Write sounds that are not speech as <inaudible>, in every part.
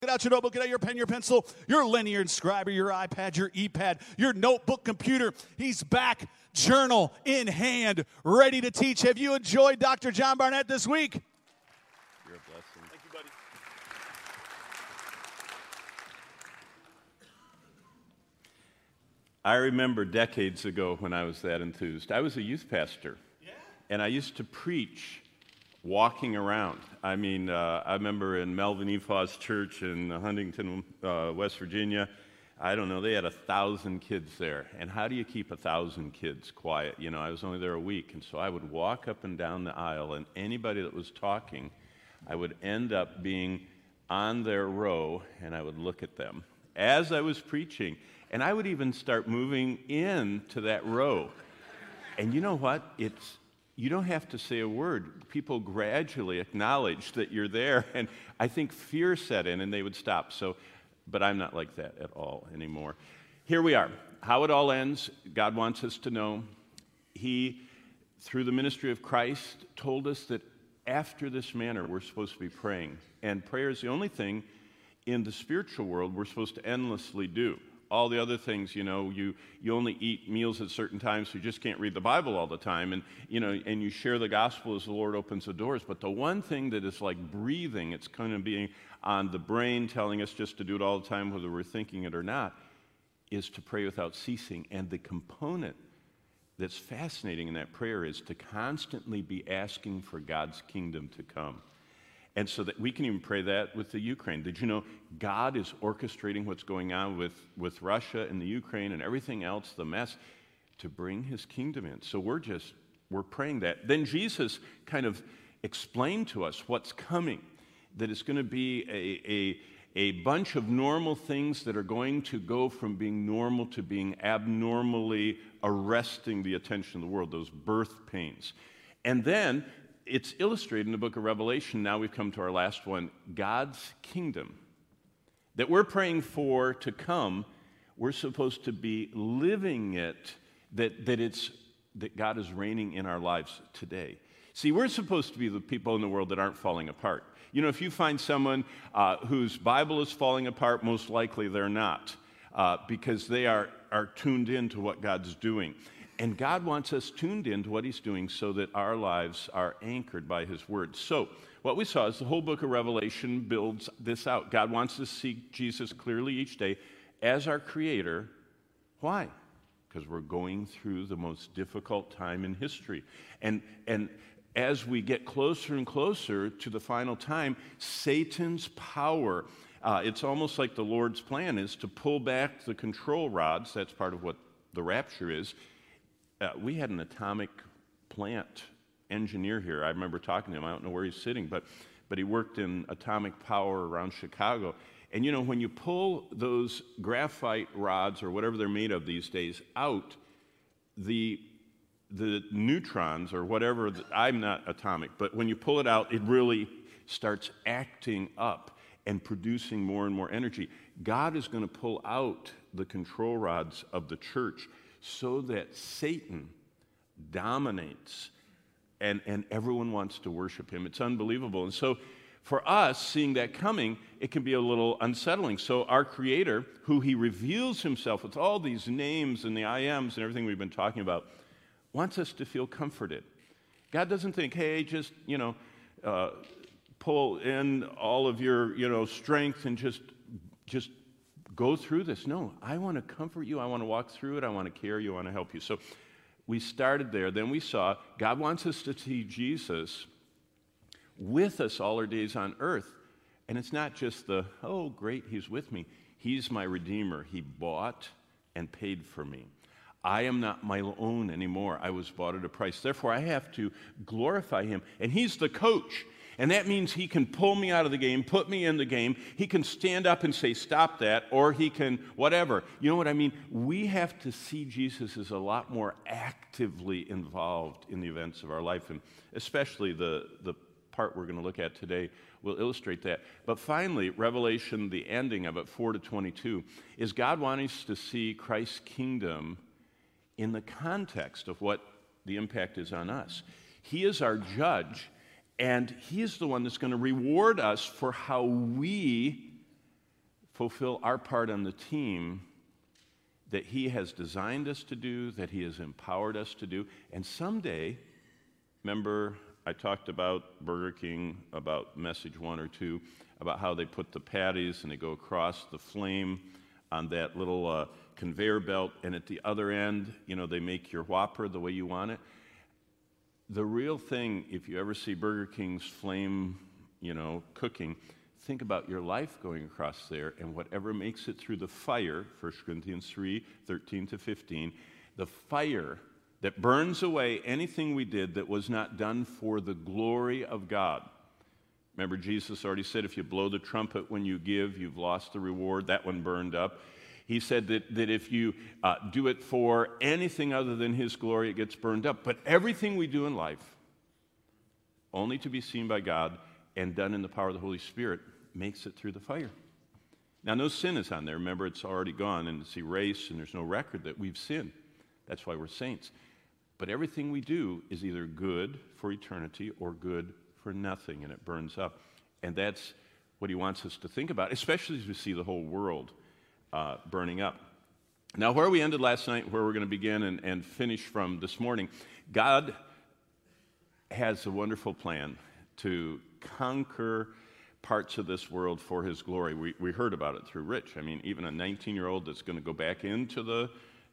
Get out your notebook, get out your pen, your pencil, your linear inscriber, your iPad, your ePad, your notebook computer. He's back, journal in hand, ready to teach. Have you enjoyed Dr. John Barnett this week? You're a blessing. Thank you, buddy. I remember decades ago when I was that enthused. I was a youth pastor. Yeah. And I used to preach walking around. I mean, uh, I remember in Melvin Ephaw's church in Huntington, uh, West Virginia, I don't know, they had a thousand kids there. And how do you keep a thousand kids quiet? You know, I was only there a week. And so I would walk up and down the aisle, and anybody that was talking, I would end up being on their row, and I would look at them as I was preaching. And I would even start moving into that row. And you know what? It's you don't have to say a word. People gradually acknowledge that you're there, <laughs> and I think fear set in and they would stop. So, but I'm not like that at all anymore. Here we are. How it all ends, God wants us to know. He, through the ministry of Christ, told us that after this manner we're supposed to be praying. And prayer is the only thing in the spiritual world we're supposed to endlessly do all the other things, you know, you, you only eat meals at certain times, so you just can't read the Bible all the time. And, you know, and you share the gospel as the Lord opens the doors. But the one thing that is like breathing, it's kind of being on the brain telling us just to do it all the time, whether we're thinking it or not, is to pray without ceasing. And the component that's fascinating in that prayer is to constantly be asking for God's kingdom to come. And so that we can even pray that with the Ukraine. Did you know God is orchestrating what's going on with, with Russia and the Ukraine and everything else, the mess, to bring his kingdom in? So we're just, we're praying that. Then Jesus kind of explained to us what's coming, that it's going to be a, a, a bunch of normal things that are going to go from being normal to being abnormally arresting the attention of the world, those birth pains. And then it's illustrated in the book of Revelation. Now we've come to our last one God's kingdom that we're praying for to come. We're supposed to be living it, that, that, it's, that God is reigning in our lives today. See, we're supposed to be the people in the world that aren't falling apart. You know, if you find someone uh, whose Bible is falling apart, most likely they're not, uh, because they are, are tuned in to what God's doing. And God wants us tuned into what He's doing so that our lives are anchored by His Word. So, what we saw is the whole book of Revelation builds this out. God wants us to see Jesus clearly each day as our Creator. Why? Because we're going through the most difficult time in history. And, and as we get closer and closer to the final time, Satan's power. Uh, it's almost like the Lord's plan is to pull back the control rods. That's part of what the rapture is uh, we had an atomic plant engineer here. I remember talking to him. I don't know where he's sitting, but, but he worked in atomic power around Chicago. And you know, when you pull those graphite rods or whatever they're made of these days out, the, the neutrons or whatever, I'm not atomic, but when you pull it out, it really starts acting up and producing more and more energy. God is going to pull out the control rods of the church so that Satan dominates and, and everyone wants to worship him. It's unbelievable. And so, for us, seeing that coming, it can be a little unsettling. So, our Creator, who He reveals Himself with all these names and the I ams and everything we've been talking about, wants us to feel comforted. God doesn't think, hey, just, you know, uh, pull in all of your, you know, strength and just, just go through this. No, I want to comfort you. I want to walk through it. I want to carry you. I want to help you. So we started there. Then we saw God wants us to see Jesus with us all our days on earth. And it's not just the, oh, great, he's with me. He's my Redeemer. He bought and paid for me. I am not my own anymore. I was bought at a price. Therefore, I have to glorify him. And he's the coach. And that means he can pull me out of the game, put me in the game. He can stand up and say, Stop that, or he can whatever. You know what I mean? We have to see Jesus as a lot more actively involved in the events of our life, and especially the, the part we're going to look at today will illustrate that. But finally, Revelation, the ending of it, 4 to 22, is God wanting us to see Christ's kingdom in the context of what the impact is on us. He is our judge and He is the one that's going to reward us for how we fulfill our part on the team that He has designed us to do, that He has empowered us to do. And someday, remember, I talked about Burger King, about message one or two, about how they put the patties and they go across the flame on that little uh, conveyor belt, and at the other end, you know, they make your Whopper the way you want it. The real thing, if you ever see Burger King's flame, you know, cooking, think about your life going across there and whatever makes it through the fire, 1 Corinthians 3 13 to 15, the fire that burns away anything we did that was not done for the glory of God. Remember, Jesus already said if you blow the trumpet when you give, you've lost the reward. That one burned up. He said that, that if you uh, do it for anything other than His glory, it gets burned up. But everything we do in life, only to be seen by God and done in the power of the Holy Spirit, makes it through the fire. Now, no sin is on there. Remember, it's already gone and it's erased, and there's no record that we've sinned. That's why we're saints. But everything we do is either good for eternity or good for nothing, and it burns up. And that's what he wants us to think about, especially as we see the whole world uh, burning up. Now, where we ended last night, where we're going to begin and, and finish from this morning, God has a wonderful plan to conquer parts of this world for his glory. We, we heard about it through Rich. I mean, even a 19 year old that's going to go back into the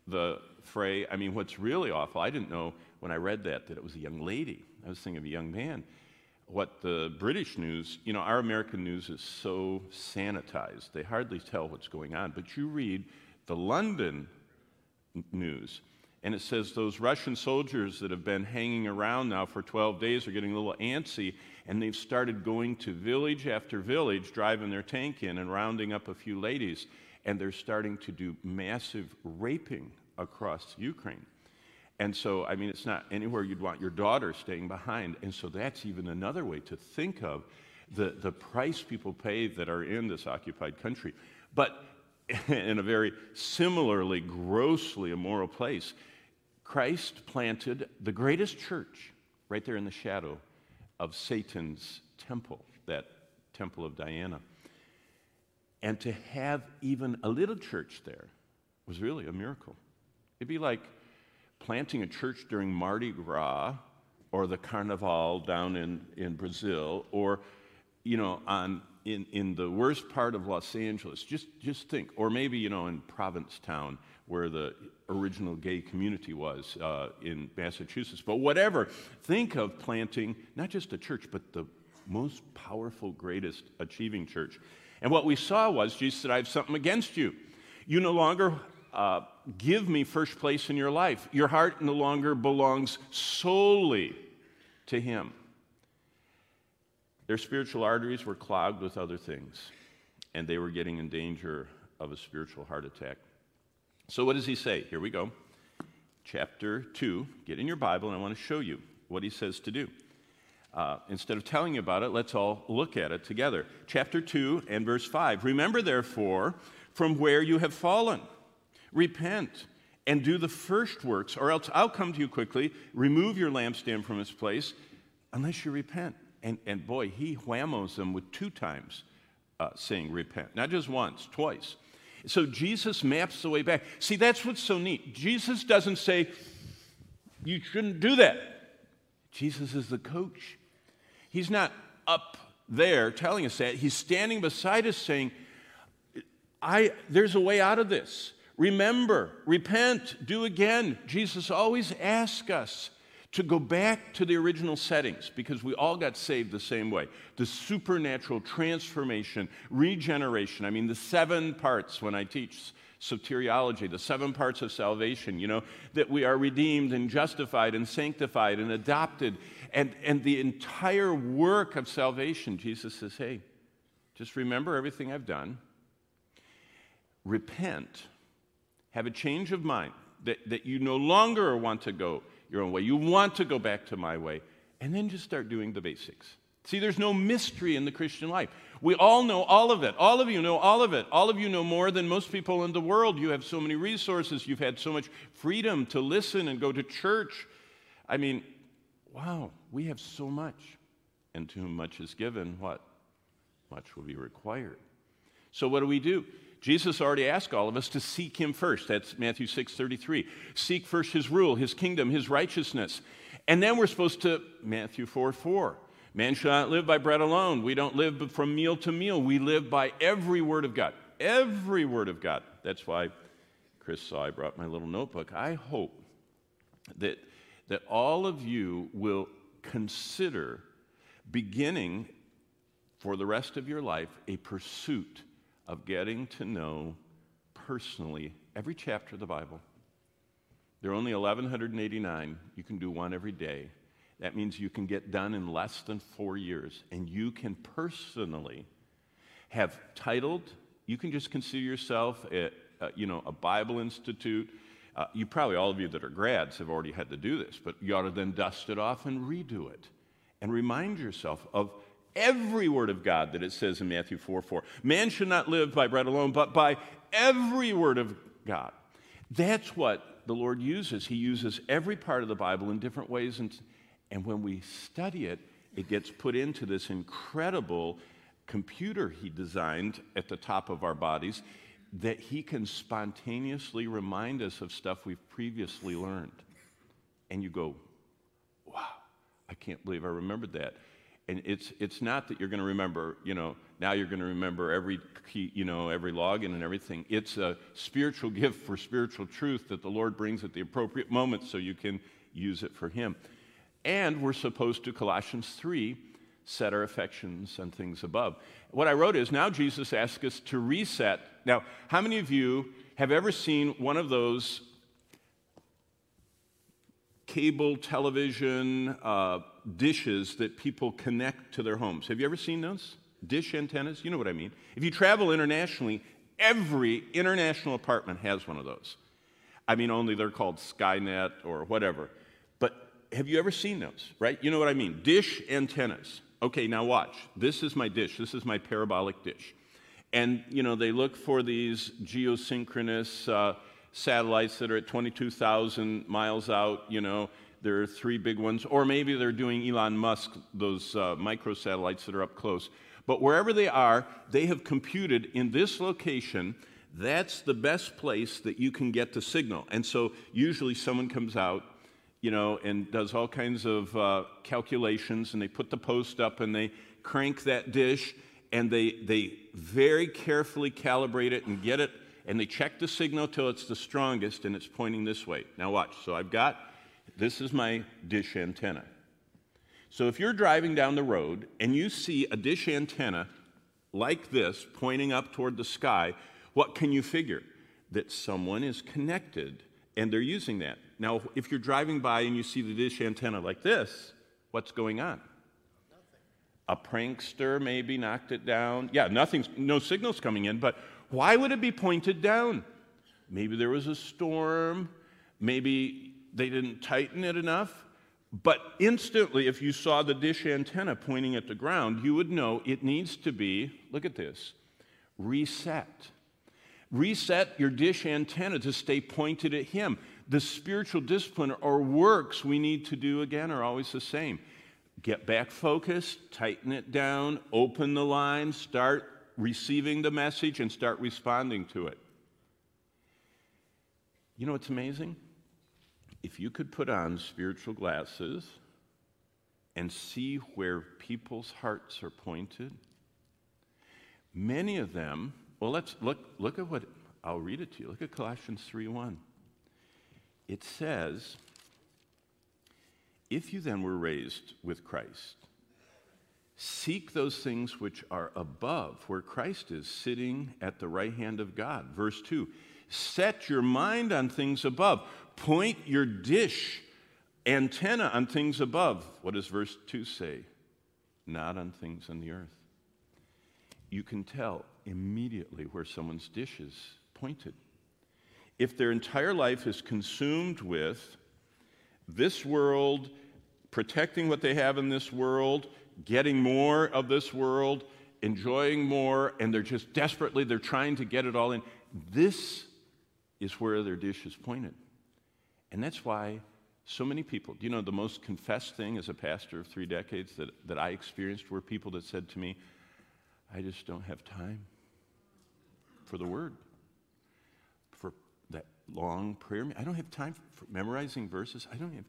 the fray. I mean, what's really awful, I didn't know when I read that that it was a young lady. I was thinking of a young man. What the British news, you know, our American news is so sanitized, they hardly tell what's going on. But you read the London news, and it says those Russian soldiers that have been hanging around now for 12 days are getting a little antsy, and they've started going to village after village, driving their tank in and rounding up a few ladies and they're starting to do massive raping across Ukraine. And so, I mean, it's not anywhere you'd want your daughter staying behind. And so, that's even another way to think of the, the price people pay that are in this occupied country. But <laughs> in a very similarly grossly immoral place, Christ planted the greatest church right there in the shadow of Satan's temple, that temple of Diana. And to have even a little church there was really a miracle. It'd be like planting a church during Mardi Gras or the Carnival down in, in Brazil or, you know, on, in, in the worst part of Los Angeles. Just, just think. Or maybe, you know, in Provincetown where the original gay community was uh, in Massachusetts. But whatever, think of planting not just a church, but the most powerful, greatest achieving church. And what we saw was Jesus said, I have something against you. You no longer uh, give me first place in your life. Your heart no longer belongs solely to Him. Their spiritual arteries were clogged with other things, and they were getting in danger of a spiritual heart attack. So, what does he say? Here we go. Chapter 2. Get in your Bible, and I want to show you what he says to do. Uh, instead of telling you about it, let's all look at it together. Chapter 2 and verse 5. Remember, therefore, from where you have fallen. Repent and do the first works, or else I'll come to you quickly, remove your lampstand from its place, unless you repent. And, and boy, he whammos them with two times uh, saying repent, not just once, twice. So Jesus maps the way back. See, that's what's so neat. Jesus doesn't say, you shouldn't do that. Jesus is the coach. He's not up there telling us that. He's standing beside us saying, I, there's a way out of this. Remember, repent, do again. Jesus always asks us to go back to the original settings because we all got saved the same way. The supernatural transformation, regeneration. I mean, the seven parts when I teach soteriology, the seven parts of salvation, you know, that we are redeemed and justified and sanctified and adopted. And, and the entire work of salvation, Jesus says, hey, just remember everything I've done. Repent. Have a change of mind that, that you no longer want to go your own way. You want to go back to my way. And then just start doing the basics. See, there's no mystery in the Christian life. We all know all of it. All of you know all of it. All of you know more than most people in the world. You have so many resources. You've had so much freedom to listen and go to church. I mean, wow, we have so much. And to whom much is given, what? Much will be required. So what do we do? Jesus already asked all of us to seek him first. That's Matthew 6 33. Seek first his rule, his kingdom, his righteousness. And then we're supposed to, Matthew 4 4. Man shall not live by bread alone. We don't live from meal to meal. We live by every word of God. Every word of God. That's why Chris saw I brought my little notebook. I hope that, that all of you will consider beginning for the rest of your life a pursuit of getting to know personally every chapter of the Bible. There are only 1,189. You can do one every day. That means you can get done in less than four years, and you can personally have titled. You can just consider yourself, a, a you know, a Bible institute. Uh, you probably all of you that are grads have already had to do this, but you ought to then dust it off and redo it, and remind yourself of every word of God that it says in Matthew 4 4. Man should not live by bread alone, but by every word of God. That's what the Lord uses. He uses every part of the Bible in different ways. And, and when we study it, it gets put into this incredible computer He designed at the top of our bodies that He can spontaneously remind us of stuff we've previously learned. And you go, wow, I can't believe I remembered that and it's it's not that you're going to remember you know now you're going to remember every key you know every login and everything. It's a spiritual <laughs> gift for spiritual truth that the lord brings at the appropriate moment so you can use it for him. And we're supposed to colossians 3 set our affections on things above. What i wrote is now jesus asks us to reset. Now how many of you have ever seen one of those cable television uh, dishes that people connect to their homes. Have you ever seen those? Dish antennas? You know what I mean. If you travel internationally, every international apartment has one of those. I mean, only they're called Skynet or whatever. But have you ever seen those, right? You know what I mean. Dish antennas. Okay, now watch. This is my dish. This is my parabolic dish. And, you know, they look for these geosynchronous uh, satellites that are at 22,000 miles out, you know, there are three big ones, or maybe they're doing Elon Musk, those uh, microsatellites that are up close. But wherever they are, they have computed in this location, that's the best place that you can get the signal. And so usually someone comes out, you know, and does all kinds of uh, calculations, and they put the post up and they crank that dish, and they, they very carefully calibrate it and get it, and they check the signal till it's the strongest and it's pointing this way. Now, watch. So I've got this is my dish antenna. So if you're driving down the road and you see a dish antenna like this pointing up toward the sky, what can you figure? That someone is connected and they're using that. Now, if you're driving by and you see the dish antenna like this, what's going on? Nothing. A prankster maybe knocked it down. Yeah, nothing's, no signals coming in, but why would it be pointed down? Maybe there was a storm. Maybe they didn't tighten it enough. But instantly, if you saw the dish antenna pointing at the ground, you would know it needs to be, look at this, reset. Reset your dish antenna to stay pointed at Him. The spiritual discipline or works we need to do again are always the same. Get back focused, tighten it down, open the line, start receiving the message, and start responding to it. You know what's amazing? If you could put on spiritual glasses and see where people's hearts are pointed, many of them, well, let's look, look at what, I'll read it to you. Look at Colossians 3 1. It says, If you then were raised with Christ, seek those things which are above, where Christ is sitting at the right hand of God. Verse 2 Set your mind on things above, Point your dish antenna on things above. What does verse 2 say? Not on things on the earth. You can tell immediately where someone's dish is pointed. If their entire life is consumed with this world, protecting what they have in this world, getting more of this world, enjoying more, and they're just desperately, they're trying to get it all in, this is where their dish is pointed. And that's why so many people, do you know, the most confessed thing as a pastor of three decades that, that I experienced were people that said to me, I just don't have time. for the word, for that long prayer. I don't have time for memorizing verses. I don't have,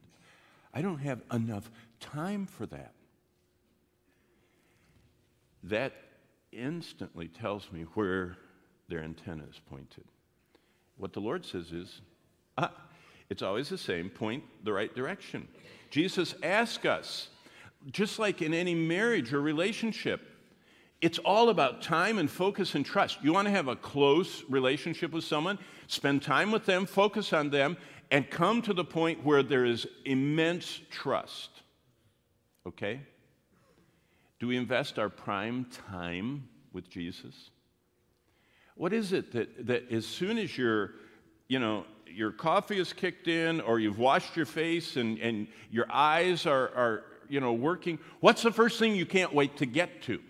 I don't have enough time for that. That instantly tells me where their antenna is pointed. What the Lord says is, ah, it's always the same, point the right direction. Jesus asks us, just like in any marriage or relationship, it's all about time and focus and trust. You want to have a close relationship with someone, spend time with them, focus on them, and come to the point where there is immense trust. Okay? Do we invest our prime time with Jesus? What is it that, that as soon as you're, you know, your coffee is kicked in or you've washed your face and, and your eyes are, are, you know, working, what's the first thing you can't wait to get to?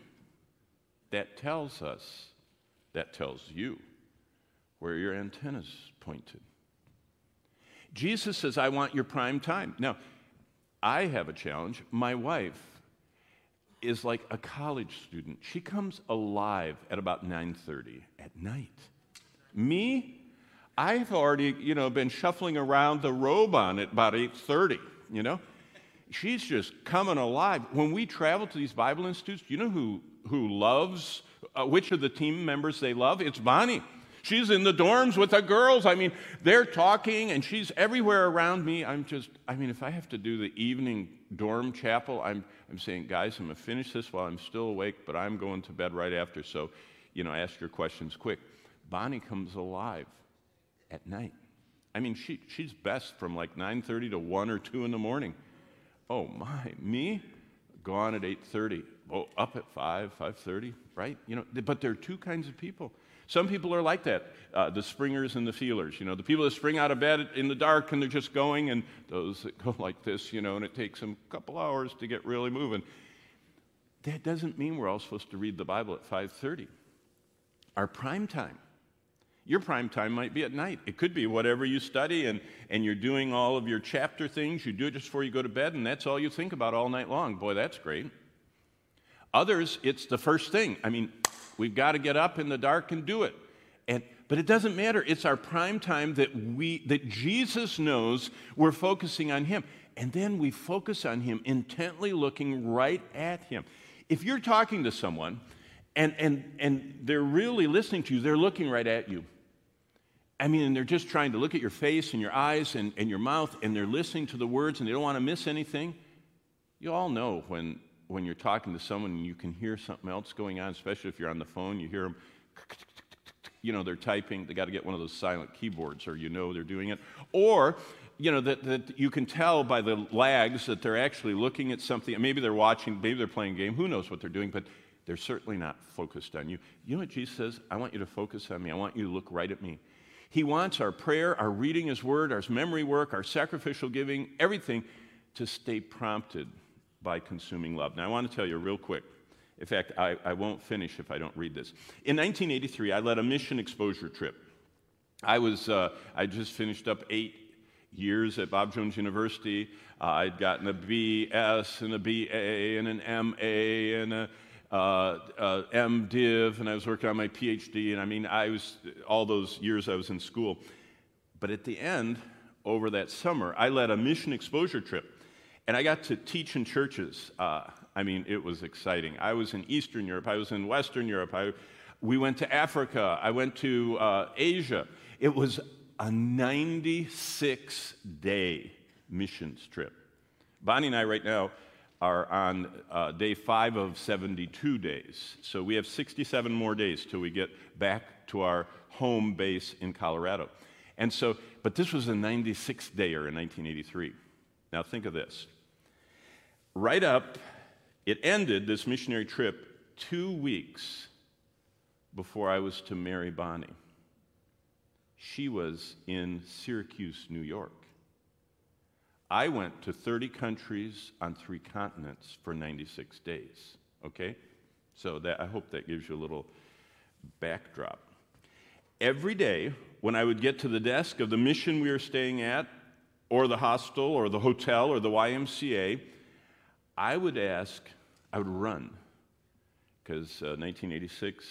That tells us, that tells you where your antenna's pointed. Jesus says, I want your prime time. Now, I have a challenge. My wife is like a college student. She comes alive at about 9:30 at night. Me, I've already, you know, been shuffling around the robe on at about 8:30, you know? She's just coming alive. When we travel to these Bible institutes, you know who who loves uh, which of the team members they love? It's Bonnie. She's in the dorms with the girls. I mean, they're talking and she's everywhere around me. I'm just, I mean, if I have to do the evening dorm chapel, I'm, I'm saying, guys, I'm going to finish this while I'm still awake, but I'm going to bed right after. So, you know, ask your questions quick. Bonnie comes alive at night. I mean, she, she's best from like 9.30 to 1 or 2 in the morning. Oh, my. Me? Gone at 8.30. Oh, up at 5, 5.30, right? You know, but there are two kinds of people. Some people are like that, uh, the springers and the feelers. You know, the people that spring out of bed in the dark and they're just going, and those that go <laughs> like this, you know, and it takes them a couple hours to get really moving. That doesn't mean we're all supposed to read the Bible at 5:30. Our prime time. Your prime time might be at night. It could be whatever you study and, and you're doing all of your chapter things. You do it just before you go to bed, and that's all you think about all night long. Boy, that's great. Others, it's the first thing. I mean, We've got to get up in the dark and do it. And, but it doesn't matter. It's our prime time that, we, that Jesus knows we're focusing on Him. And then we focus on Him, intently looking right at Him. If you're talking to someone and, and, and they're really listening to you, they're looking right at you. I mean, and they're just trying to look at your face and your eyes and, and your mouth, and they're listening to the words and they don't want to miss anything. You all know when when you're talking to someone and you can hear something else going on, especially if you're on the phone, you hear them, you know, they're typing, they got to get one of those silent keyboards or you know they're doing it. Or, you know, that, that you can tell by the lags that they're actually looking at something. Maybe they're watching, maybe they're playing a game, who knows what they're doing, but they're certainly not focused on you. You know what Jesus says? I want you to focus on me. I want you to look right at me. He wants our prayer, our reading His Word, our memory work, our sacrificial giving, everything to stay prompted by consuming love. Now, I want to tell you real quick. In fact, I, I won't finish if I don't read this. In 1983, I led a mission exposure trip. I was, uh, I just finished up eight years at Bob Jones University. Uh, I'd gotten a BS and a BA and an MA and a MDiv, and I was working on my PhD. And I mean, I was all those years I was in school. But at the end, over that summer, I led a mission exposure trip and I got to teach in churches. Uh, I mean, it was exciting. I was in Eastern Europe, I was in Western Europe, I, we went to Africa, I went to uh, Asia. It was a 96 day missions trip. Bonnie and I, right now, are on uh, day five of 72 days. So we have 67 more days till we get back to our home base in Colorado. And so, but this was a 96 dayer in 1983. Now think of this right up, it ended this missionary trip two weeks before I was to marry Bonnie. She was in Syracuse, New York. I went to 30 countries on three continents for 96 days. Okay? So that, I hope that gives you a little backdrop. Every day, when I would get to the desk of the mission we were staying at, or the hostel, or the hotel, or the YMCA, I would ask, I would run, because uh, 1986,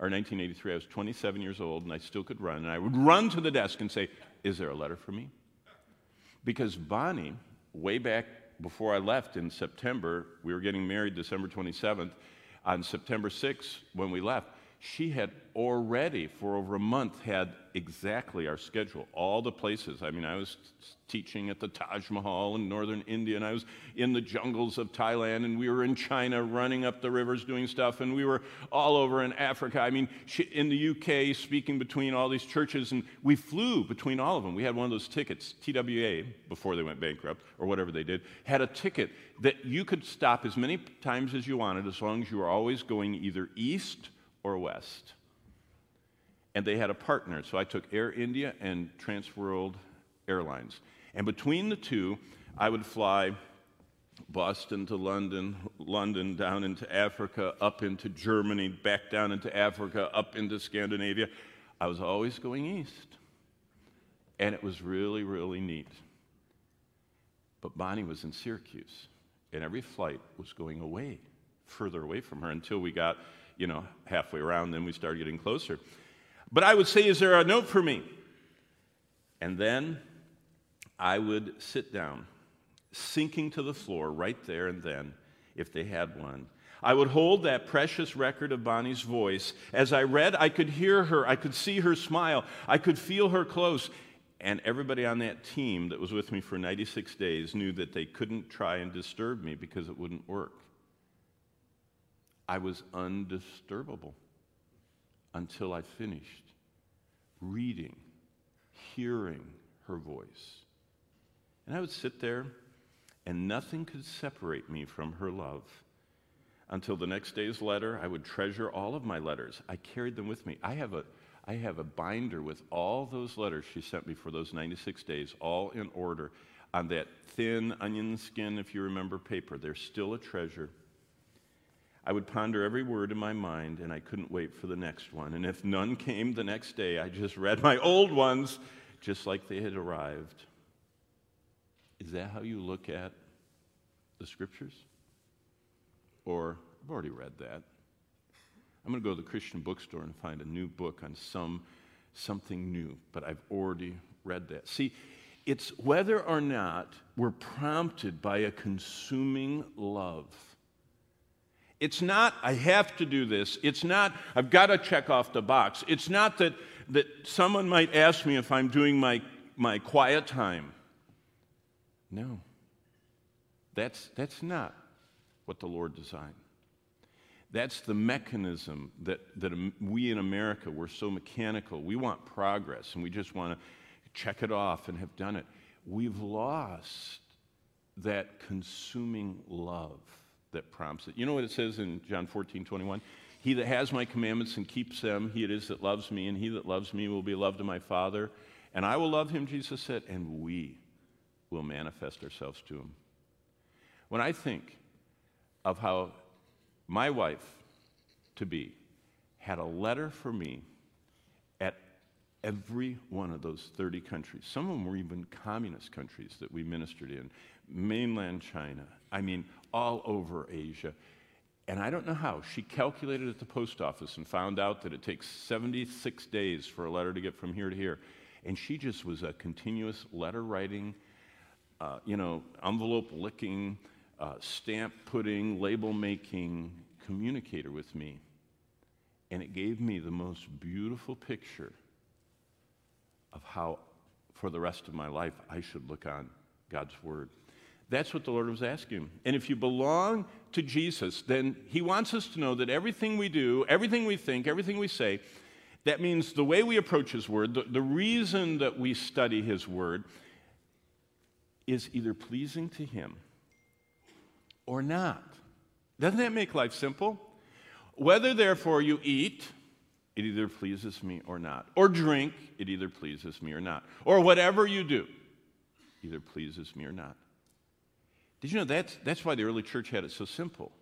or 1983, I was 27 years old and I still could run. And I would run to the desk and say, Is there a letter for me? Because Bonnie, way back before I left in September, we were getting married December 27th. On September 6th, when we left, she had already, for over a month, had exactly our schedule, all the places. I mean, I was teaching at the Taj Mahal in northern India, and I was in the jungles of Thailand, and we were in China running up the rivers doing stuff, and we were all over in Africa. I mean, she, in the UK, speaking between all these churches, and we flew between all of them. We had one of those tickets, TWA, before they went bankrupt, or whatever they did, had a ticket that you could stop as many times as you wanted as long as you were always going either east or west. And they had a partner. So I took Air India and Transworld Airlines. And between the two, I would fly Boston to London, London down into Africa, up into Germany, back down into Africa, up into Scandinavia. I was always going east. And it was really, really neat. But Bonnie was in Syracuse, and every flight was going away, further away from her until we got you know, halfway around, then we started getting closer. But I would say, Is there a note for me? And then I would sit down, sinking to the floor right there and then, if they had one. I would hold that precious record of Bonnie's voice. As I read, I could hear her, I could see her smile, I could feel her close. And everybody on that team that was with me for 96 days knew that they couldn't try and disturb me because it wouldn't work. I was undisturbable until I finished reading, hearing her voice. And I would sit there, and nothing could separate me from her love. Until the next day's letter, I would treasure all of my letters. I carried them with me. I have a, I have a binder with all those letters she sent me for those 96 days, all in order, on that thin onion skin, if you remember, paper. They're still a treasure. I would ponder every word in my mind, and I couldn't wait for the next one. And if none came the next day, I just read my <laughs> old ones just like they had arrived. Is that how you look at the scriptures? Or, I've already read that. I'm going to go to the Christian bookstore and find a new book on some something new, but I've already read that. See, it's whether or not we're prompted by a consuming love it's not, I have to do this. It's not, I've got to check off the box. It's not that, that someone might ask me if I'm doing my, my quiet time. No. That's, that's not what the Lord designed. That's the mechanism that, that we in America, we're so mechanical. We want progress and we just want to check it off and have done it. We've lost that consuming love that prompts it. You know what it says in John 14, 21? He that has my commandments and keeps them, he it is that loves me, and he that loves me will be loved of my Father. And I will love him, Jesus said, and we will manifest ourselves to him. When I think of how my wife to be had a letter for me at every one of those 30 countries, some of them were even communist countries that we ministered in, mainland China, I mean, all over Asia. And I don't know how. She calculated at the post office and found out that it takes 76 days for a letter to get from here to here. And she just was a continuous letter writing, uh, you know, envelope licking, uh, stamp putting, label making communicator with me. And it gave me the most beautiful picture of how, for the rest of my life, I should look on God's Word. That's what the Lord was asking. And if you belong to Jesus, then He wants us to know that everything we do, everything we think, everything we say, that means the way we approach His Word, the, the reason that we study His Word, is either pleasing to Him or not. Doesn't that make life simple? Whether, therefore, you eat, it either pleases me or not. Or drink, it either pleases me or not. Or whatever you do, either pleases me or not. Did you know that's, that's why the early church had it so simple?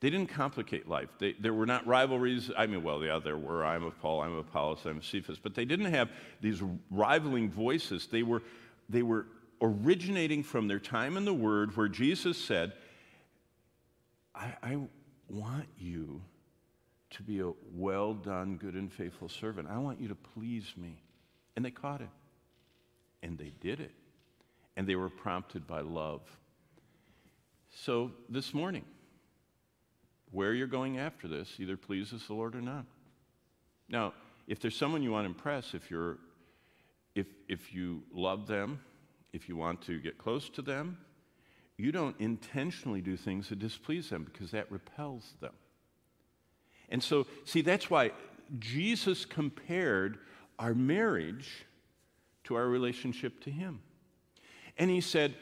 They didn't complicate life. They, there were not rivalries. I mean, well, yeah, there were. I'm of Paul, I'm of Apollos, I'm of Cephas. But they didn't have these rivaling voices. They were, they were originating from their time in the Word where Jesus said, I, I want you to be a well done, good and faithful servant. I want you to please me. And they caught it. And they did it. And they were prompted by love. So this morning, where you're going after this either pleases the Lord or not. Now, if there's someone you want to impress, if you're if if you love them, if you want to get close to them, you don't intentionally do things that displease them because that repels them. And so, see, that's why Jesus compared our marriage to our relationship to Him. And He said,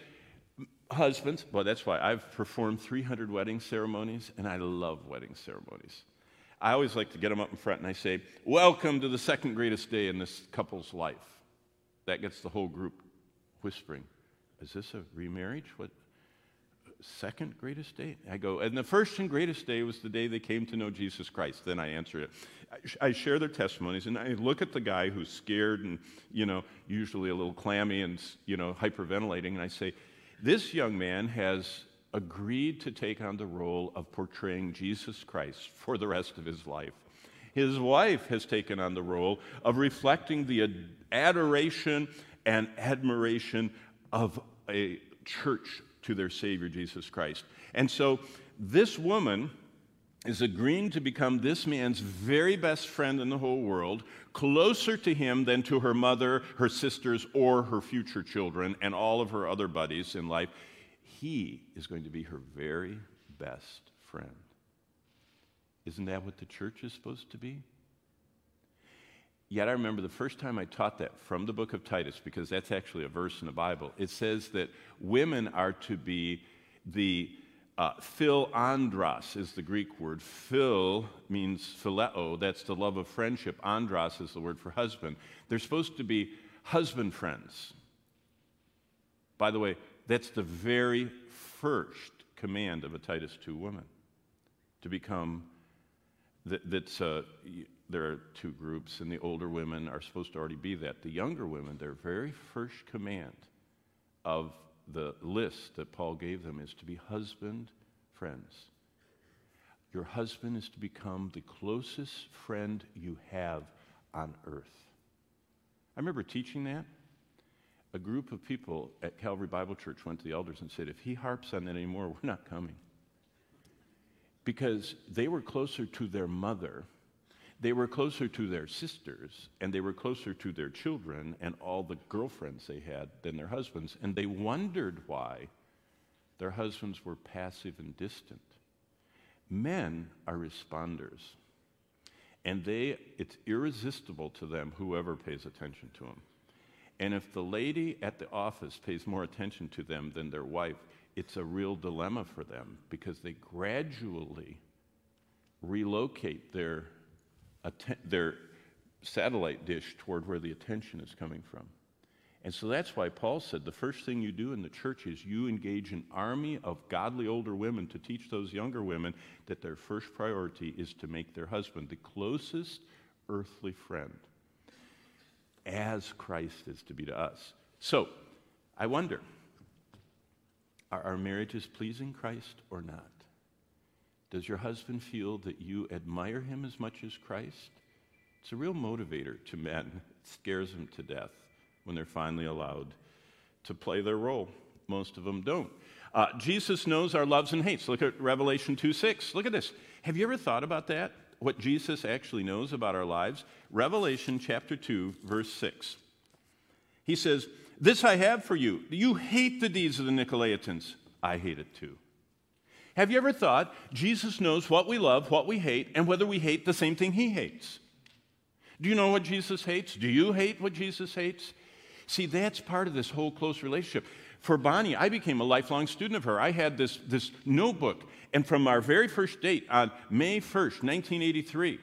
Husbands, well, that's why I've performed 300 wedding ceremonies, and I love wedding ceremonies. I always like to get them up in front and I say, Welcome to the second greatest day in this couple's life. That gets the whole group whispering, Is this a remarriage? What? Second greatest day? I go, and the first and greatest day was the day they came to know Jesus Christ. Then I answer it. I share their testimonies, and I look at the guy who's scared and, you know, usually a little clammy and, you know, hyperventilating, and I say, this young man has agreed to take on the role of portraying Jesus Christ for the rest of his life. His wife has taken on the role of reflecting the adoration and admiration of a church to their Savior, Jesus Christ. And so this woman is agreeing to become this man's very best friend in the whole world, closer to him than to her mother, her sisters, or her future children, and all of her other buddies in life. He is going to be her very best friend. Isn't that what the church is supposed to be? Yet I remember the first time I taught that from the book of Titus, because that's actually a verse in the Bible. It says that women are to be the uh, philandros is the Greek word. Phil means phileo, that's the love of friendship. Andros is the word for husband. They're supposed to be husband friends. By the way, that's the very first command of a Titus 2 woman to become, that, that's, uh, there are two groups, and the older women are supposed to already be that. The younger women, their very first command of the list that Paul gave them is to be husband friends. Your husband is to become the closest friend you have on earth. I remember teaching that. A group of people at Calvary Bible Church went to the elders and said, if he harps on that anymore, <laughs> we're not coming. Because they were closer to their mother they were closer to their sisters and they were closer to their children and all the girlfriends they had than their husbands. And they wondered why their husbands were passive and distant. Men are responders. And they, it's irresistible to them, whoever pays attention to them. And if the lady at the office pays more attention to them than their wife, it's a real dilemma for them because they gradually relocate their their satellite dish toward where the attention is coming from. And so that's why Paul said the first thing you do in the church is you engage an army of godly older women to teach those younger women that their first priority is to make their husband the closest earthly friend, as Christ is to be to us. So I wonder are our marriages pleasing Christ or not? Does your husband feel that you admire him as much as Christ? It's a real motivator to men. It scares them to death when they're finally allowed to play their role. Most of them don't. Uh, Jesus knows our loves and hates. Look at Revelation 2 6. Look at this. Have you ever thought about that? What Jesus actually knows about our lives? Revelation chapter 2, verse 6. He says, This I have for you. You hate the deeds of the Nicolaitans. I hate it too. Have you ever thought Jesus knows what we love, what we hate, and whether we hate the same thing he hates? Do you know what Jesus hates? Do you hate what Jesus hates? See, that's part of this whole close relationship. For Bonnie, I became a lifelong student of her. I had this, this notebook, and from our very first date on May 1st, 1983,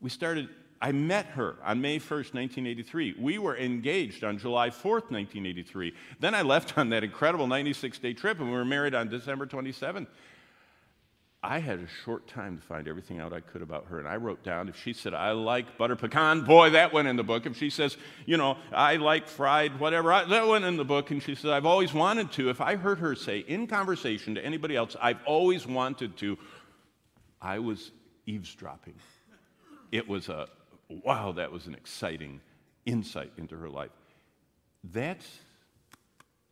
we started I met her on May 1st, 1983. We were engaged on July 4th, 1983. Then I left on that incredible 96 day trip and we were married on December 27th. I had a short time to find everything out I could about her. And I wrote down if she said, I like butter pecan, boy, that went in the book. If she says, you know, I like fried whatever, I, that went in the book. And she said, I've always wanted to. If I heard her say in conversation to anybody else, I've always wanted to, I was eavesdropping. it was a, wow, that was an exciting insight into her life. That's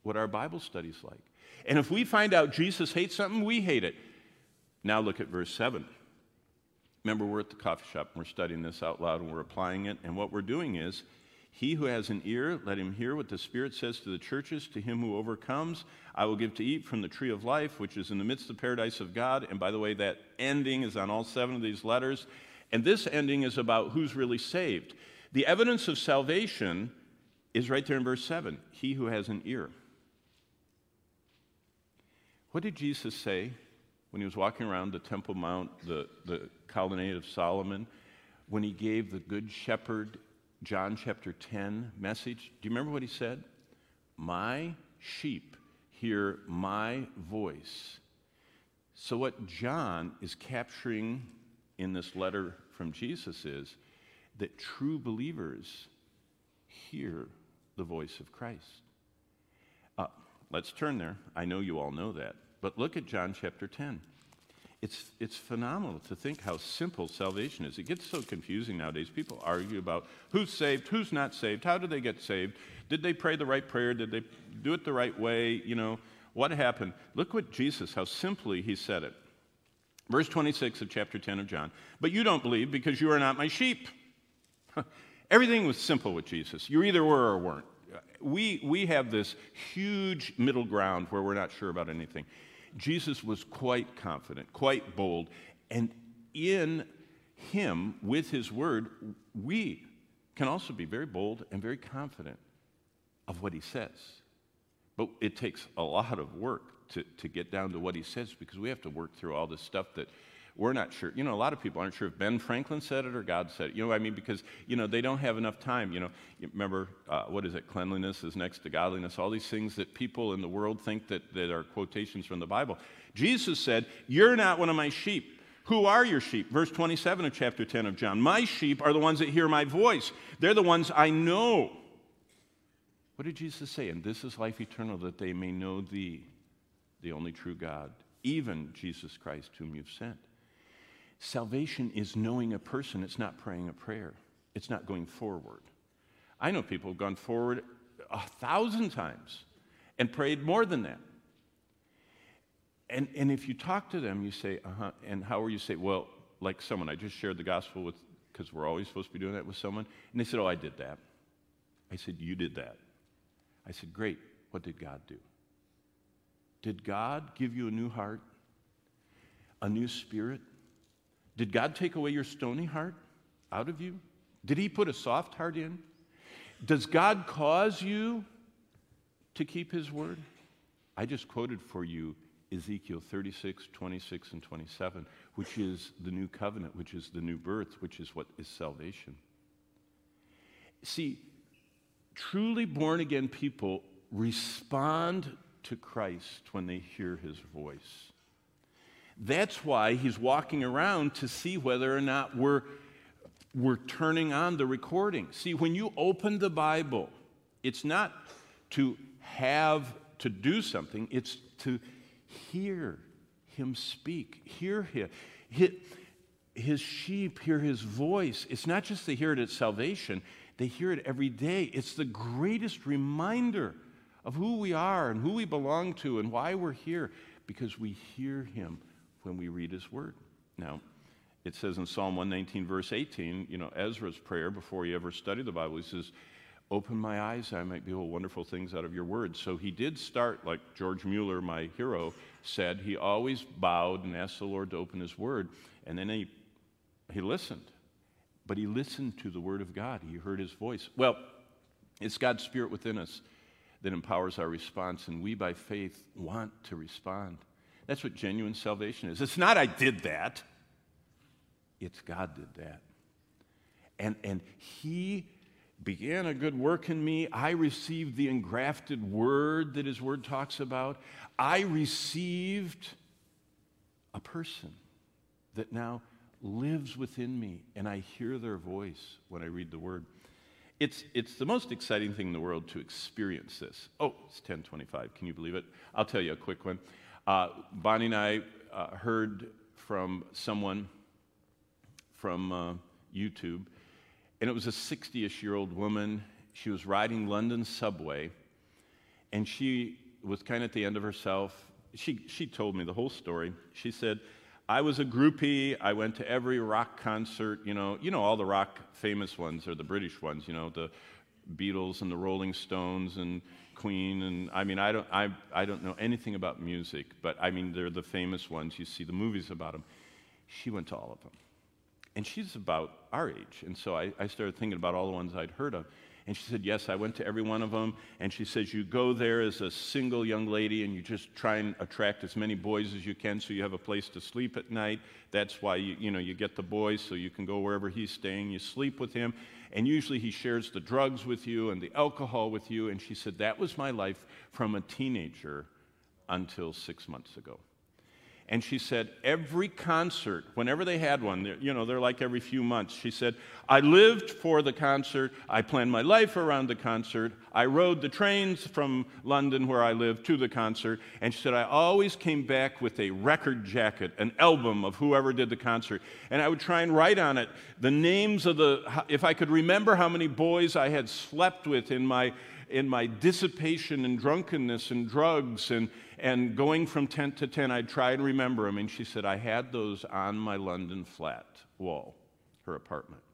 what our Bible study's like. And if we find out Jesus hates something, we hate it. Now look at verse 7. Remember, we're at the coffee shop and we're studying this out loud and we're applying it. And what we're doing is, he who has an ear, let him hear what the Spirit says to the churches. To him who overcomes, I will give to eat from the tree of life, which is in the midst of the paradise of God. And by the way, that ending is on all seven of these letters. And this ending is about who's really saved. The evidence of salvation is right there in verse 7 He who has an ear. What did Jesus say when he was walking around the Temple Mount, the, the colonnade of Solomon, when he gave the Good Shepherd, John chapter 10 message? Do you remember what he said? My sheep hear my voice. So, what John is capturing in this letter from Jesus is that true believers hear the voice of Christ. Uh, let's turn there. I know you all know that. But look at John chapter 10. It's, it's phenomenal to think how simple salvation is. It gets so confusing nowadays. People argue about who's saved, who's not saved, how did they get saved, did they pray the right prayer, did they do it the right way, you know, what happened? Look what Jesus, how simply he said it. Verse 26 of chapter 10 of John. But you don't believe because you are not my sheep. <laughs> Everything was simple with Jesus. You either were or weren't. We, we have this huge middle ground where we're not sure about anything. Jesus was quite confident, quite bold, and in him, with his word, we can also be very bold and very confident of what he says. But it takes a lot of work to, to get down to what he says because we have to work through all this stuff that we're not sure. You know, a lot of people aren't sure if Ben Franklin said it or God said it. You know what I mean? Because, you know, they don't have enough time. You know, remember, uh, what is it? Cleanliness is next to godliness. All these things that people in the world think that, that are quotations from the Bible. Jesus said, You're not one of my sheep. Who are your sheep? Verse 27 of chapter 10 of John. My sheep are the ones that hear my voice. They're the ones I know. What did Jesus say? And this is life eternal, that they may know thee, the only true God, even Jesus Christ, whom you've sent. Salvation is knowing a person, it's not praying a prayer, it's not going forward. I know people who've gone forward a thousand times and prayed more than that. And, and if you talk to them, you say, uh huh, and how are you say, well, like someone, I just shared the gospel with, because we're always supposed to be doing that with someone. And they said, oh, I did that. I said, you did that. I said, great. What did God do? Did God give you a new heart, a new spirit? Did God take away your stony heart out of you? Did He put a soft heart in? Does God cause you to keep His word? I just quoted for you Ezekiel 36, 26, and 27, which is the new covenant, which is the new birth, which is what is salvation. See, truly born again people respond to Christ when they hear his voice. That's why he's walking around to see whether or not we're, we're turning on the recording. See, when you open the Bible, it's not to have to do something, it's to hear him speak, hear him. His sheep hear his voice. It's not just they hear it at salvation, they hear it every day. It's the greatest reminder of who we are and who we belong to and why we're here because we hear him when we read his word. Now, it says in Psalm 119, verse 18, you know, Ezra's prayer before he ever studied the Bible, he says, Open my eyes, I might behold wonderful things out of your word. So he did start, like George Mueller, my hero, said, he always bowed and asked the Lord to open his word. And then he, he listened. But he listened to the word of God, he heard his voice. Well, it's God's spirit within us that empowers our response, and we by faith want to respond. That's what genuine salvation is. It's not I did that, it's God did that. And, and He began a good work in me. I received the engrafted word that His word talks about. I received a person that now lives within me, and I hear their voice when I read the word. It's, it's the most exciting thing in the world to experience this. Oh, it's 1025. Can you believe it? I'll tell you a quick one. Uh, Bonnie and I uh, heard from someone from uh, YouTube. And it was a 60 ish year old woman. She was riding London subway, and she was kind of at the end of herself. She, she told me the whole story. She said, I was a groupie. I went to every rock concert. You know, you know all the rock famous ones or the British ones. You know, the Beatles and the Rolling Stones and Queen. And I mean, I don't, I, I don't know anything about music, but I mean, they're the famous ones. You see the movies about them. She went to all of them. And she's about our age. And so I, I started thinking about all the ones I'd heard of. And she said, Yes, I went to every one of them. And she says, You go there as a single young lady and you just try and attract as many boys as you can so you have a place to sleep at night. That's why you, you, know, you get the boys so you can go wherever he's staying. You sleep with him. And usually he shares the drugs with you and the alcohol with you. And she said, That was my life from a teenager until six months ago. And she said, every concert, whenever they had one, you know, they're like every few months, she said, I lived for the concert. I planned my life around the concert. I rode the trains from London, where I lived, to the concert. And she said, I always came back with a record jacket, an album of whoever did the concert. And I would try and write on it the names of the, if I could remember how many boys I had slept with in my, in my dissipation and drunkenness and drugs and and going from tent to tent, I'd try and remember them. And she said, I had those on my London flat wall, her apartment.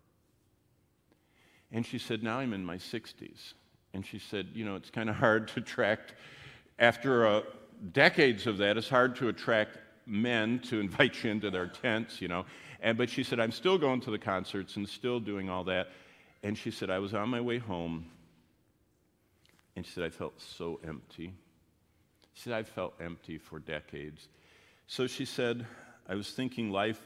And she said, Now I'm in my 60s. And she said, You know, it's kind of hard to attract, after uh, decades of that, it's hard to attract men to <laughs> invite you into their tents, you know. And, but she said, I'm still going to the concerts and still doing all that. And she said, I was on my way home. And she said, I felt so empty. She said, I felt empty for decades. So she said, I was thinking life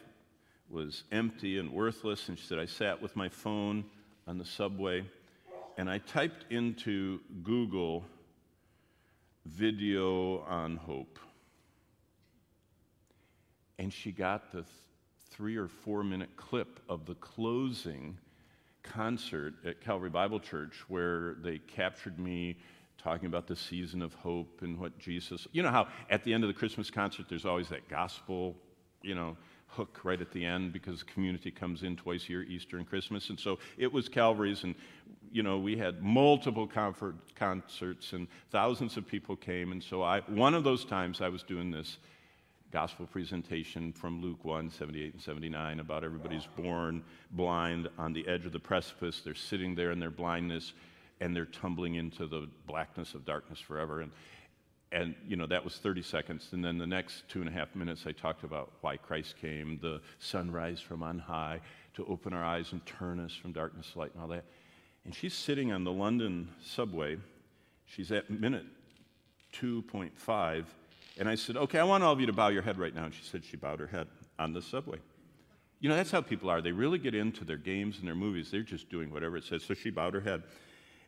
was empty and worthless. And she said, I sat with my phone on the subway and I typed into Google video on hope. And she got the th- three or four minute clip of the closing concert at Calvary Bible Church where they captured me talking about the season of hope and what Jesus, you know how at the end of the Christmas concert there's always that gospel, you know, hook right at the end because community comes in twice a year, Easter and Christmas. And so it was Calvary's, and, you know, we had multiple comfort concerts and thousands of people came. And so I, one of those times I was doing this gospel presentation from Luke 1 78 and 79 about everybody's born blind on the edge of the precipice. They're sitting there in their blindness and they're tumbling into the blackness of darkness forever. And, and you know that was 30 seconds. And then the next two and a half minutes i talked about why christ came the sunrise from on high to open our eyes and turn us from darkness to light and all that. And she's sitting on the london subway. She's at minute 2.5 and i said okay i want all of you to bow your head right now. And she said she bowed her head on the subway. You know that's how people are. They really get into their games and their movies. They're just doing whatever it says. So she bowed her head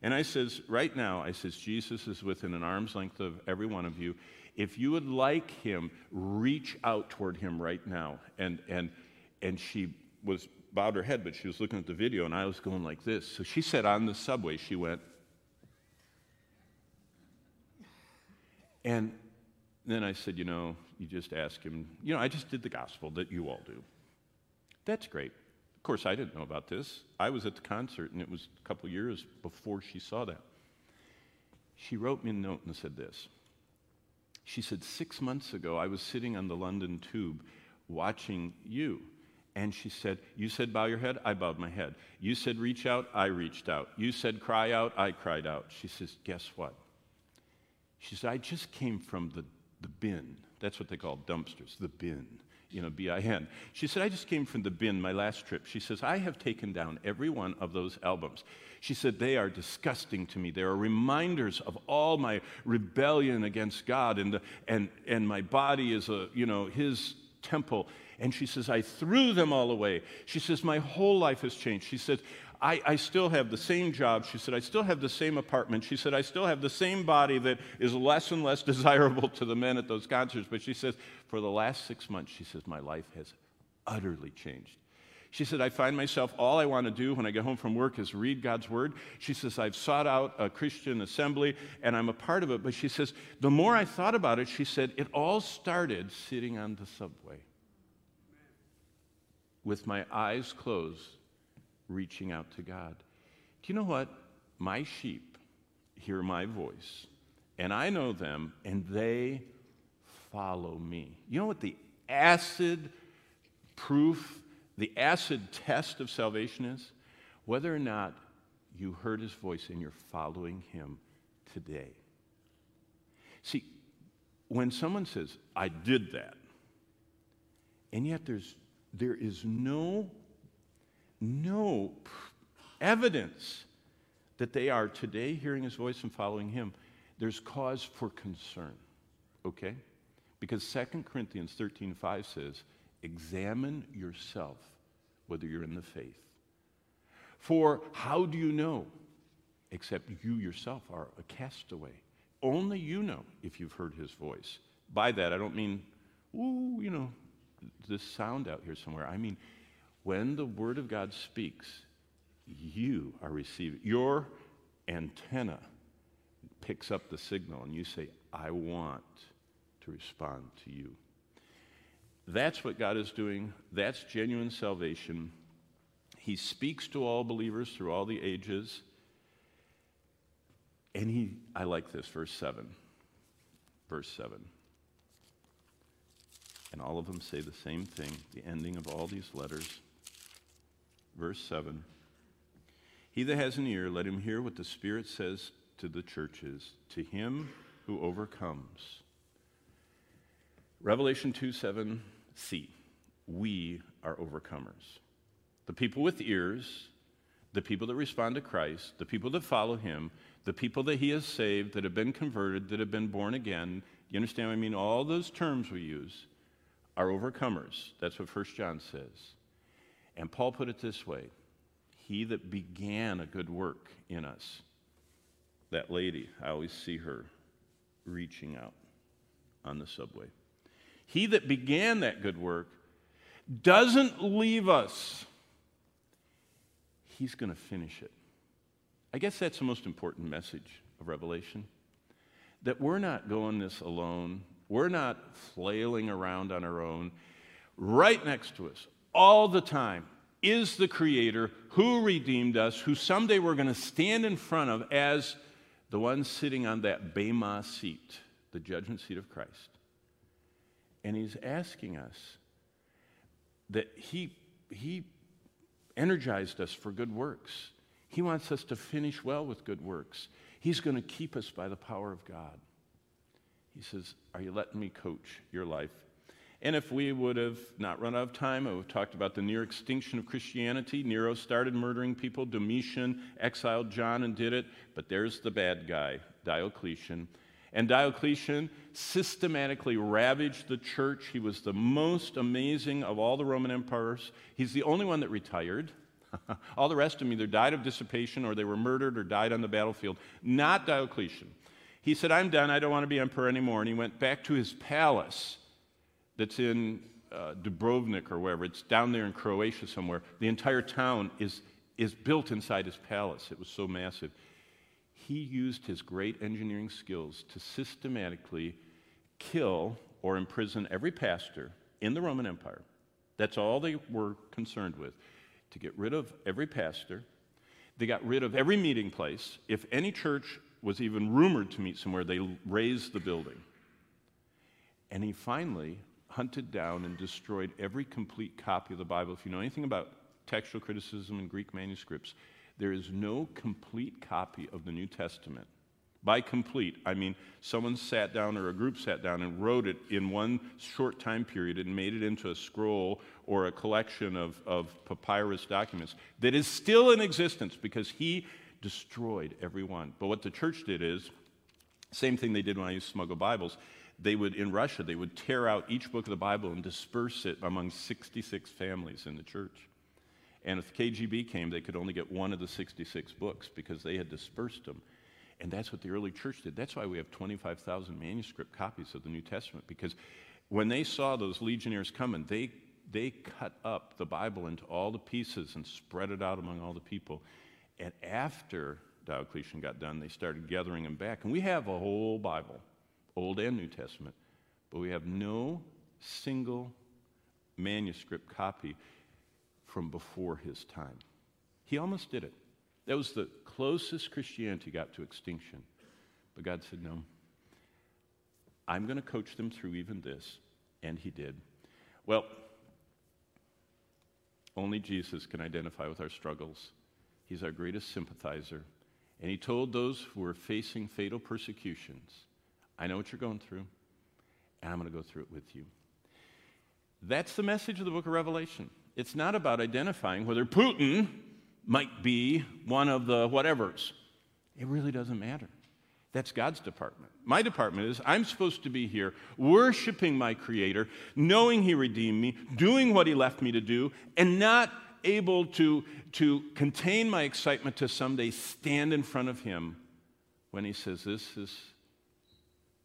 and I says, right now, I says, Jesus is within an arm's length of every one of you. If you would like him, reach out toward him right now. And, and, and she was bowed her head, but she was looking at the video, and I was going like this. So she said on the subway, she went, and then I said, you know, you just ask him, you know, I just did the gospel that you all do. That's great course, I didn't know about this. I was at the concert, and it was a couple years before she saw that. She wrote me a note and said this. She said, Six months ago, I was sitting on the London tube watching you. And she said, You said bow your head, I bowed my head. You said reach out, I reached out. You said cry out, I cried out. She says, Guess what? She said, I just came from the, the bin. That's what they call dumpsters, the bin you know, B I N. She said, I just came from the bin my last trip. She says, I have taken down every one of those albums. She said, they are disgusting to me. They are reminders of all my rebellion against God, and, the, and, and my body is a, you know, his temple. And she says, I threw them all away. She says, My whole life has changed. She says, I, I, still have the same job. She said, I still have the same apartment. She said, I still have the same body that is less and less <laughs> desirable to the men at those concerts. But she says, for the last six months, she says, my life has utterly changed. She said, I find myself, all I want to do when I get home from work is read God's word. She says, I've sought out a Christian assembly and I'm a part of it. But she says, the more I thought about it, she said, it all started sitting on the subway with my eyes closed reaching out to God. Do you know what? My sheep hear my voice, and I know them, and they follow me. You know what the acid proof, the acid test of salvation is? Whether or not you heard his voice and you're following him today. See, when someone says, I did that, and yet there's, there is no, no evidence that they are today hearing his voice and following him, there's cause for concern, okay? Because 2 Corinthians 13 5 says, Examine yourself whether you're in the faith. For how do you know? Except you yourself are a castaway. Only you know if you've heard his voice. By that, I don't mean, ooh, you know, this sound out here somewhere. I mean, when the Word of God speaks, you are receiving. Your antenna picks up the signal, and you say, I want to respond to you. That's what God is doing. That's genuine salvation. He speaks to all believers through all the ages. And he, I like this, verse 7. Verse 7. And all of them say the same thing, the ending of all these letters. Verse 7. He that has an ear, let him hear what the Spirit says to the churches. To him who overcomes. Revelation 2 7 C. We are overcomers. The people with ears, the people that respond to Christ, the people that follow him, the people that he has saved, that have been converted, that have been born again. You understand what I mean? All those terms we use are overcomers. That's what 1 John says. And Paul put it this way He that began a good work in us, that lady, I always see her reaching out on the subway. He that began that good work doesn't leave us He's going to finish it. I guess that's the most important message of Revelation that we're not going this alone, we're not flailing around on our own. Right next to us, all the time, is the Creator who redeemed us, who someday we're going to stand in front of as the one sitting on that Bema seat, the judgment seat of Christ. And He's asking us that He, he energized us for good works. He wants us to finish well with good works. He's going to keep us by the power of God. He says, Are you letting me coach your life? And if we would have not run out of time, I would have talked about the near extinction of Christianity. Nero started murdering people. Domitian exiled John and did it. But there's the bad guy, Diocletian. And Diocletian systematically ravaged the church. He was the most amazing of all the Roman emperors. He's the only one that retired. <laughs> all the rest of them either died of dissipation or they were murdered or died on the battlefield. Not Diocletian. He said, I'm done. I don't want to be emperor anymore. And he went back to his palace that's in uh, Dubrovnik or wherever. It's down there in Croatia somewhere. The entire town is, is built inside his palace. It was so massive he used his great engineering skills to systematically kill or imprison every pastor in the Roman Empire. That's all they were concerned with to get rid of every pastor. They got rid of every meeting place. If any church was even rumored to meet somewhere, they razed the building. And he finally hunted down and destroyed every complete copy of the Bible. If you know anything about textual criticism and Greek manuscripts, there is no complete copy of the New Testament. By complete, I mean someone sat down or a group sat down and wrote it in one short time period and made it into a scroll or a collection of, of papyrus documents that is still in existence because he destroyed every one. But what the church did is, same thing they did when I used to smuggle Bibles. They would, in Russia, they would tear out each book of the Bible and disperse it among 66 families in the church. And if the KGB came, they could only get one of the 66 books because they had dispersed them. And that's what the early church did. That's why we have 25,000 manuscript copies of the New Testament because when they saw those legionnaires coming, they, they cut up the Bible into all the pieces and spread it out among all the people. And after Diocletian got done, they started gathering them back. And we have a whole Bible, Old and New Testament, but we have no single manuscript copy from before his time. He almost did it. That was the closest Christianity got to extinction. But God said, No. I'm going to coach them through even this. And He did. Well, only Jesus can identify with our struggles. He's our greatest sympathizer. And He told those who were facing fatal persecutions, I know what you're going through, and I'm going to go through it with you. That's the message of the book of Revelation. It's not about identifying whether Putin might be one of the whatevers. It really doesn't matter. That's God's department. My department is I'm supposed to be here worshiping my Creator, knowing He redeemed me, doing what He left me to do, and not able to, to contain my excitement to someday stand in front of Him when He says, This is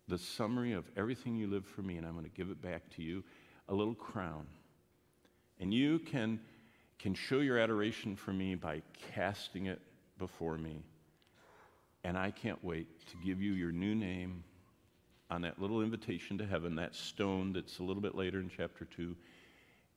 the summary of everything you lived for me, and I'm going to give it back to you a little crown. And you can, can show your adoration for me by casting it before me. And I can't wait to give you your new name on that little invitation to heaven, that stone that's a little bit later in chapter 2.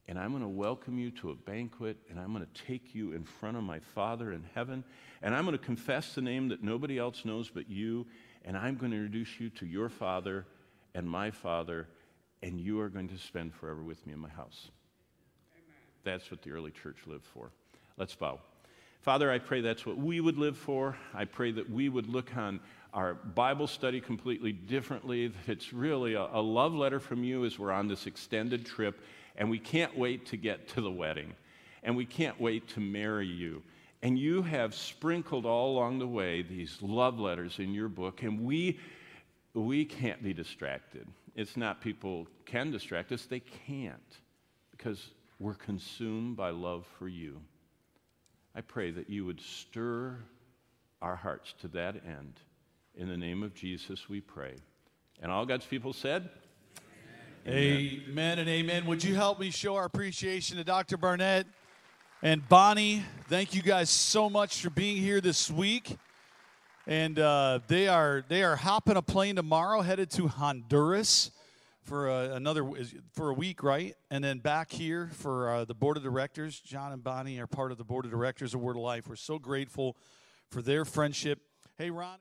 And I'm going to welcome you to a banquet, and I'm going to take you in front of my Father in heaven, and I'm going to confess the name that nobody else knows but you, and I'm going to introduce you to your Father and my Father, and you are going to spend forever with me in my house. Amen. That's what the early church lived for. Let's bow. Father, I pray that's what we would live for. I pray that we would look on our Bible study completely differently. It's really a, a, love letter from you as we're on this extended trip, and we can't wait to get to the wedding, and we can't wait to marry you. And you have sprinkled all along the way these love letters in your book, and we, we can't be distracted. It's not people can distract us, they can't because we're consumed by love for you. I pray that you would stir our hearts to that end. In the name of Jesus, we pray. And all God's people said, Amen. amen and amen. Would you help me show our appreciation to Dr. Barnett and Bonnie? Thank you guys so much for being here this week and uh, they are they are hopping a plane tomorrow, headed to Honduras for uh, another for a week, right? And then back here for uh, the board of directors. John and Bonnie are part of the board of directors of Word of Life. We're so grateful for their friendship. Hey, Ron.